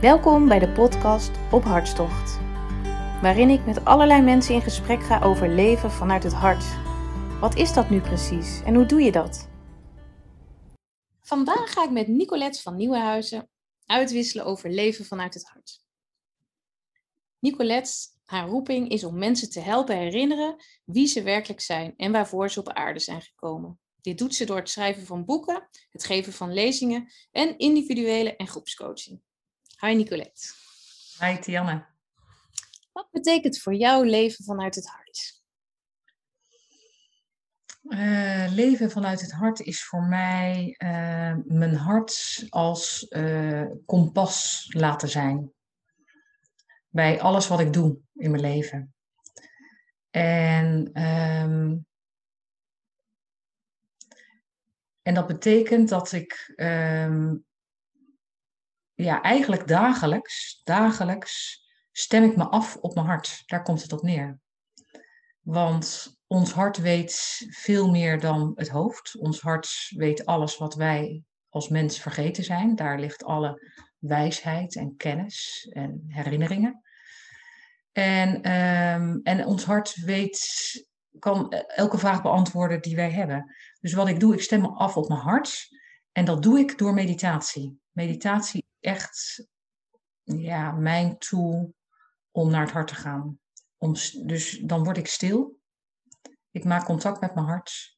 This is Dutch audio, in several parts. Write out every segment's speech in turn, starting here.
Welkom bij de podcast Op Hartstocht, waarin ik met allerlei mensen in gesprek ga over leven vanuit het hart. Wat is dat nu precies en hoe doe je dat? Vandaag ga ik met Nicolette van Nieuwenhuizen uitwisselen over leven vanuit het hart. Nicolette, haar roeping is om mensen te helpen herinneren wie ze werkelijk zijn en waarvoor ze op aarde zijn gekomen. Dit doet ze door het schrijven van boeken, het geven van lezingen en individuele en groepscoaching. Hi Nicolette. Hi Tianne. Wat betekent voor jou leven vanuit het hart? Uh, leven vanuit het hart is voor mij uh, mijn hart als uh, kompas laten zijn. Bij alles wat ik doe in mijn leven. En, um, en dat betekent dat ik um, ja, eigenlijk dagelijks, dagelijks stem ik me af op mijn hart. Daar komt het op neer. Want ons hart weet veel meer dan het hoofd. Ons hart weet alles wat wij als mens vergeten zijn. Daar ligt alle wijsheid en kennis en herinneringen. En, um, en ons hart weet, kan elke vraag beantwoorden die wij hebben. Dus wat ik doe, ik stem me af op mijn hart. En dat doe ik door meditatie. Meditatie echt ja, mijn tool om naar het hart te gaan. Om, dus dan word ik stil. Ik maak contact met mijn hart.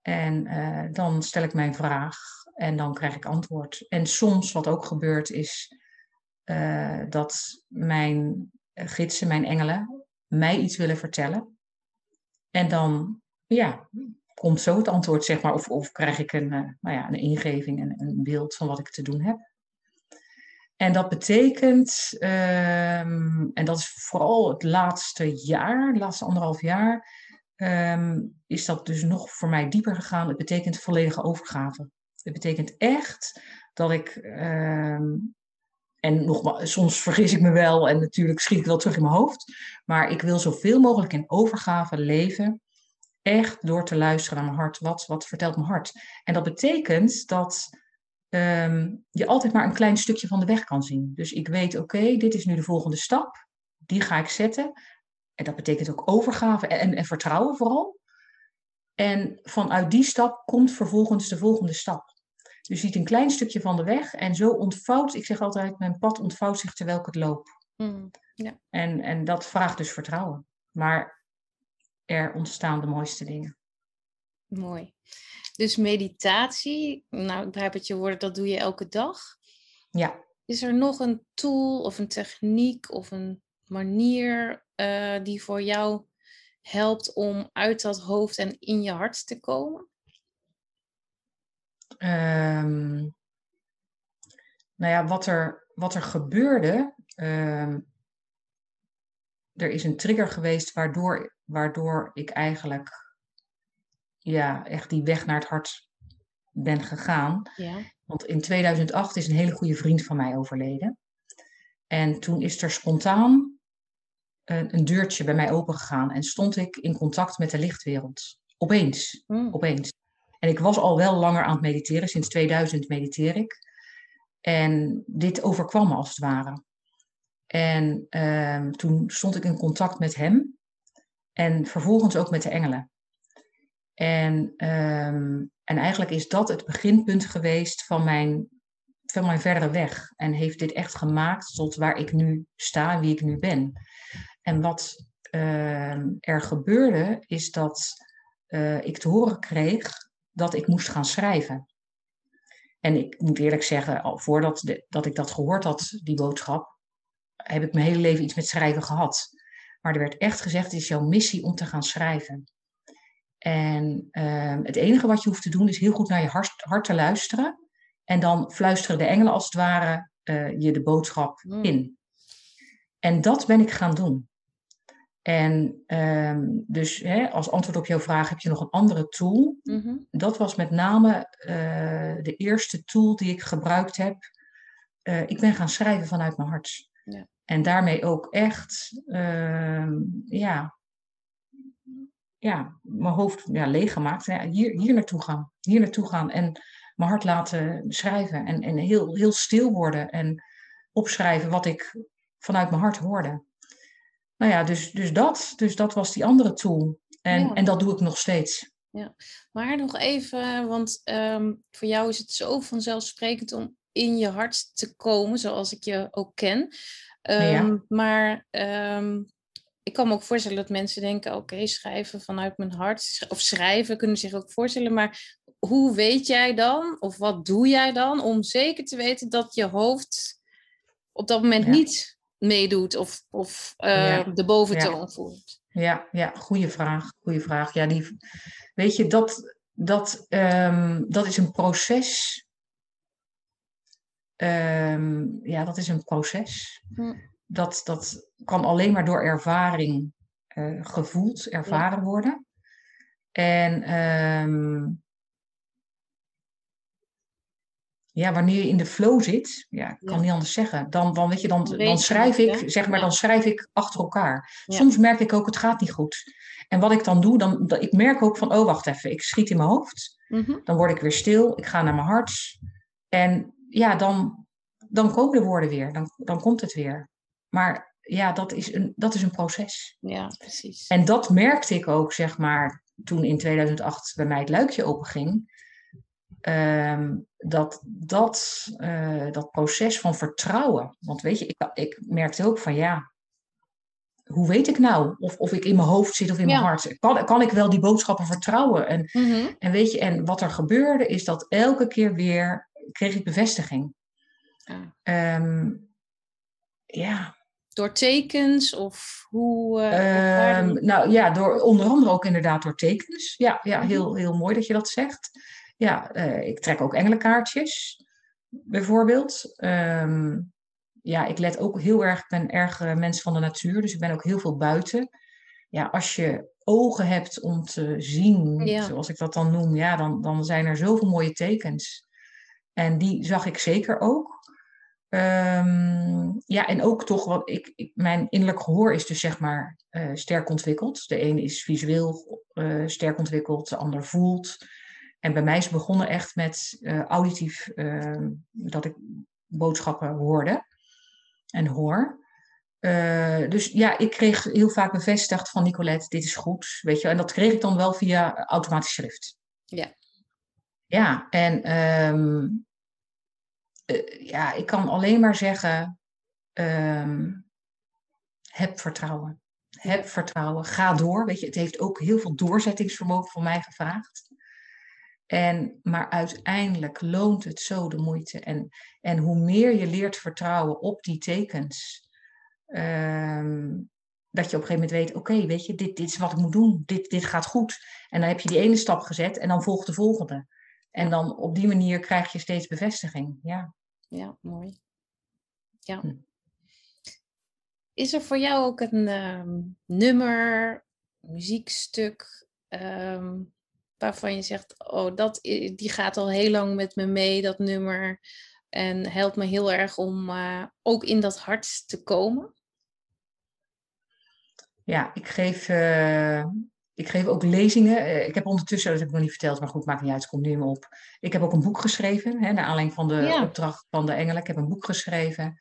En uh, dan stel ik mijn vraag en dan krijg ik antwoord. En soms, wat ook gebeurt, is uh, dat mijn gidsen, mijn engelen, mij iets willen vertellen. En dan, ja, komt zo het antwoord, zeg maar. Of, of krijg ik een, uh, nou ja, een ingeving, een, een beeld van wat ik te doen heb. En dat betekent, um, en dat is vooral het laatste jaar, het laatste anderhalf jaar, um, is dat dus nog voor mij dieper gegaan. Het betekent volledige overgave. Het betekent echt dat ik, um, en nog, soms vergis ik me wel en natuurlijk schiet ik wel terug in mijn hoofd, maar ik wil zoveel mogelijk in overgave leven. Echt door te luisteren naar mijn hart. Wat, wat vertelt mijn hart? En dat betekent dat um, je altijd maar een klein stukje van de weg kan zien. Dus ik weet, oké, okay, dit is nu de volgende stap. Die ga ik zetten. En dat betekent ook overgave en, en vertrouwen vooral. En vanuit die stap komt vervolgens de volgende stap. Dus je ziet een klein stukje van de weg en zo ontvouwt, ik zeg altijd, mijn pad ontvouwt zich terwijl ik het loop. Mm, ja. en, en dat vraagt dus vertrouwen. Maar er ontstaan de mooiste dingen. Mooi. Dus meditatie, nou ik begrijp het je woorden, dat doe je elke dag. Ja. Is er nog een tool of een techniek of een manier uh, die voor jou helpt om uit dat hoofd en in je hart te komen? Um, nou ja, wat er, wat er gebeurde. Um, er is een trigger geweest waardoor, waardoor ik eigenlijk ja, echt die weg naar het hart ben gegaan. Ja. Want in 2008 is een hele goede vriend van mij overleden. En toen is er spontaan een, een deurtje bij mij opengegaan en stond ik in contact met de lichtwereld. Opeens, mm. opeens. En ik was al wel langer aan het mediteren, sinds 2000 mediteer ik. En dit overkwam me als het ware. En um, toen stond ik in contact met hem en vervolgens ook met de engelen. En, um, en eigenlijk is dat het beginpunt geweest van mijn, van mijn verdere weg. En heeft dit echt gemaakt tot waar ik nu sta en wie ik nu ben. En wat uh, er gebeurde, is dat uh, ik te horen kreeg dat ik moest gaan schrijven. En ik moet eerlijk zeggen, al voordat de, dat ik dat gehoord had, die boodschap, heb ik mijn hele leven iets met schrijven gehad. Maar er werd echt gezegd, het is jouw missie om te gaan schrijven. En uh, het enige wat je hoeft te doen is heel goed naar je hart, hart te luisteren. En dan fluisteren de engelen als het ware uh, je de boodschap mm. in. En dat ben ik gaan doen. En um, dus hè, als antwoord op jouw vraag heb je nog een andere tool. Mm -hmm. Dat was met name uh, de eerste tool die ik gebruikt heb. Uh, ik ben gaan schrijven vanuit mijn hart. Ja. En daarmee ook echt uh, ja, ja, mijn hoofd ja, leeggemaakt. Ja, hier, hier naartoe gaan. Hier naartoe gaan. En mijn hart laten schrijven. En, en heel, heel stil worden. En opschrijven wat ik vanuit mijn hart hoorde. Nou ja, dus, dus dat. Dus dat was die andere tool. En, en dat doe ik nog steeds. Ja, maar nog even, want ehm, voor jou is het zo vanzelfsprekend om in je hart te komen, zoals ik je ook ken. Ehm, maar ehm, ik kan me ook voorstellen dat mensen denken: oké, schrijven vanuit mijn hart, of schrijven kunnen zich ook voorstellen. Maar hoe weet jij dan, of wat doe jij dan, om zeker te weten dat je hoofd op dat moment niet meedoet of, of uh, de boventoon voert? Ja, ja, goede vraag. Goede vraag. Ja, die, weet je, dat, dat, um, dat is een proces. Um, ja, dat is een proces. Dat, dat kan alleen maar door ervaring uh, gevoeld, ervaren ja. worden. En um, ja, wanneer je in de flow zit, ja, ik kan ja. niet anders zeggen, dan, dan, weet je, dan, dan, schrijf ik, zeg maar, dan schrijf ik achter elkaar. Soms merk ik ook, het gaat niet goed. En wat ik dan doe, dan, dan ik merk ook van, oh wacht even, ik schiet in mijn hoofd. Mm -hmm. Dan word ik weer stil, ik ga naar mijn hart. En ja, dan, dan komen de woorden weer, dan, dan komt het weer. Maar ja, dat is, een, dat is een proces. Ja, precies. En dat merkte ik ook, zeg maar, toen in 2008 bij mij het luikje openging. Um, dat, dat, uh, dat proces van vertrouwen. Want weet je, ik, ik merkte ook van ja, hoe weet ik nou of, of ik in mijn hoofd zit of in ja. mijn hart? Kan, kan ik wel die boodschappen vertrouwen? En, mm -hmm. en weet je, en wat er gebeurde is dat elke keer weer kreeg ik bevestiging. Ja. Um, ja. Door tekens of hoe? Uh, um, nou ja, door, onder andere ook inderdaad door tekens. Ja, ja heel, heel mooi dat je dat zegt. Ja, uh, ik trek ook engelenkaartjes, bijvoorbeeld. Um, ja, ik let ook heel erg, ik ben erg uh, mens van de natuur, dus ik ben ook heel veel buiten. Ja, als je ogen hebt om te zien, ja. zoals ik dat dan noem, ja, dan, dan zijn er zoveel mooie tekens. En die zag ik zeker ook. Um, ja, en ook toch wat ik, ik, mijn innerlijk gehoor is dus zeg maar uh, sterk ontwikkeld. De ene is visueel uh, sterk ontwikkeld, de ander voelt. En bij mij is het begonnen echt met uh, auditief, uh, dat ik boodschappen hoorde en hoor. Dus ja, ik kreeg heel vaak bevestigd van Nicolette, dit is goed, weet je. En dat kreeg ik dan wel via automatisch schrift. Ja. Ja, en um, ja, ik kan alleen maar zeggen, um, heb vertrouwen. Heb vertrouwen, ga door. Weet je, het heeft ook heel veel doorzettingsvermogen van mij gevraagd. En, maar uiteindelijk loont het zo de moeite. En, en hoe meer je leert vertrouwen op die tekens, um, dat je op een gegeven moment weet, oké, okay, weet je, dit, dit is wat ik moet doen, dit, dit gaat goed. En dan heb je die ene stap gezet en dan volgt de volgende. En dan op die manier krijg je steeds bevestiging. Ja, ja mooi. Ja. Hm. Is er voor jou ook een um, nummer, muziekstuk, um, waarvan je zegt, oh, dat, die gaat al heel lang met me mee, dat nummer. En helpt me heel erg om uh, ook in dat hart te komen. Ja, ik geef, uh, ik geef ook lezingen. Uh, ik heb ondertussen, dat heb ik nog niet verteld, maar goed, maakt niet uit, het komt nu me op. Ik heb ook een boek geschreven, hè, naar aanleiding van de ja. opdracht van de engelen. Ik heb een boek geschreven.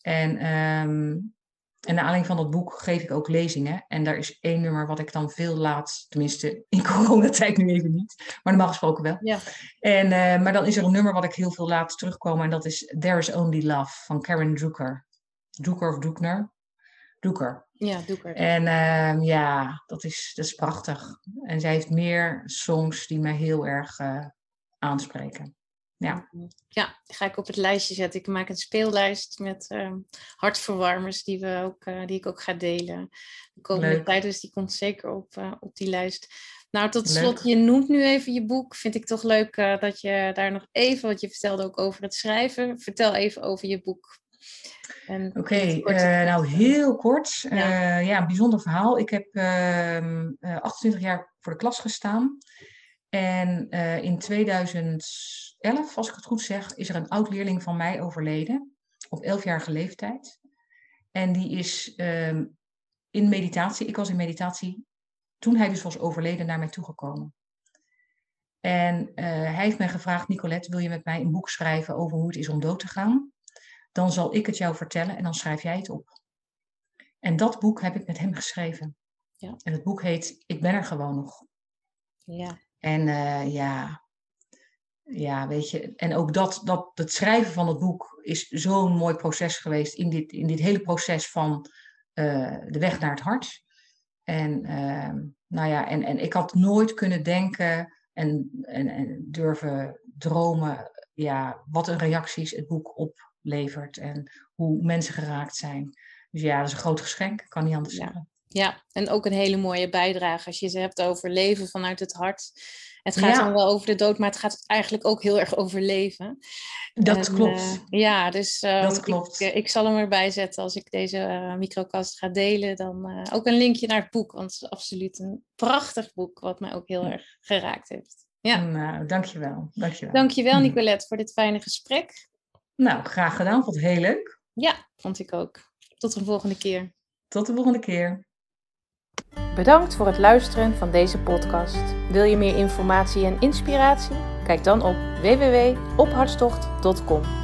En um, en naar aanleiding van dat boek geef ik ook lezingen. En daar is één nummer wat ik dan veel laat, tenminste in coronatijd nu even niet, maar normaal gesproken wel. Ja. En, uh, maar dan is er een nummer wat ik heel veel laat terugkomen en dat is There is Only Love van Karen Drucker. Drucker of Druckner? Drucker. Ja, Drucker. En uh, ja, dat is, dat is prachtig. En zij heeft meer songs die mij heel erg uh, aanspreken. Ja. ja, ga ik op het lijstje zetten. Ik maak een speellijst met uh, hartverwarmers die, we ook, uh, die ik ook ga delen de komende Leuk. tijd. Dus die komt zeker op, uh, op die lijst. Nou, tot slot, je noemt nu even je boek. Vind ik toch leuk dat je daar nog even, wat je vertelde ook over het schrijven. Vertel even over je boek. Oké, okay, nou heel kort. Ja. ja. een bijzonder verhaal. Ik heb 28 ehm, jaar voor de klas gestaan. En in 2011, als ik het goed zeg, is er een oud-leerling van mij overleden. Op 11-jarige leeftijd. En die is um, in meditatie, ik was in meditatie, toen hij dus was overleden, naar mij toegekomen. En hij heeft mij gevraagd, Nicolette, wil je met mij een boek schrijven over hoe het is om dood te gaan? Dan zal ik het jou vertellen en dan schrijf jij het op. En dat boek heb ik met hem geschreven. Ja. En het boek heet Ik ben er gewoon nog. Ja. En uh, ja, ja, weet je, en ook dat, dat het schrijven van het boek is zo'n mooi proces geweest in dit, in dit hele proces van uh, de weg naar het hart. En, uh, nou ja, en, en ik had nooit kunnen denken en, en, en durven dromen, ja, wat een reacties het boek oplevert en hoe mensen geraakt zijn. Dus ja, dat is een groot geschenk, kan niet anders Ja. zeggen. Ja, en ook een hele mooie bijdrage als je het hebt over leven vanuit het hart. Het gaat Ja. dan wel over de dood, maar het gaat eigenlijk ook heel erg over leven. Dat En, klopt. eh, ja, dus ehm, Dat klopt. Ik, eh, ik zal hem erbij zetten als ik deze eh, microcast ga delen. Dan ook een linkje naar het boek, want het is absoluut een prachtig boek, wat mij ook heel erg geraakt heeft. Ja, Nou, dankjewel. dankjewel. dankjewel Mhm. Nicolette voor dit fijne gesprek. Nou, graag gedaan. Vond het heel leuk. Ja, vond ik ook. Tot een volgende keer. Tot de volgende keer. Bedankt voor het luisteren van deze podcast. Wil je meer informatie en inspiratie? Kijk dan op www.ophartstocht.com.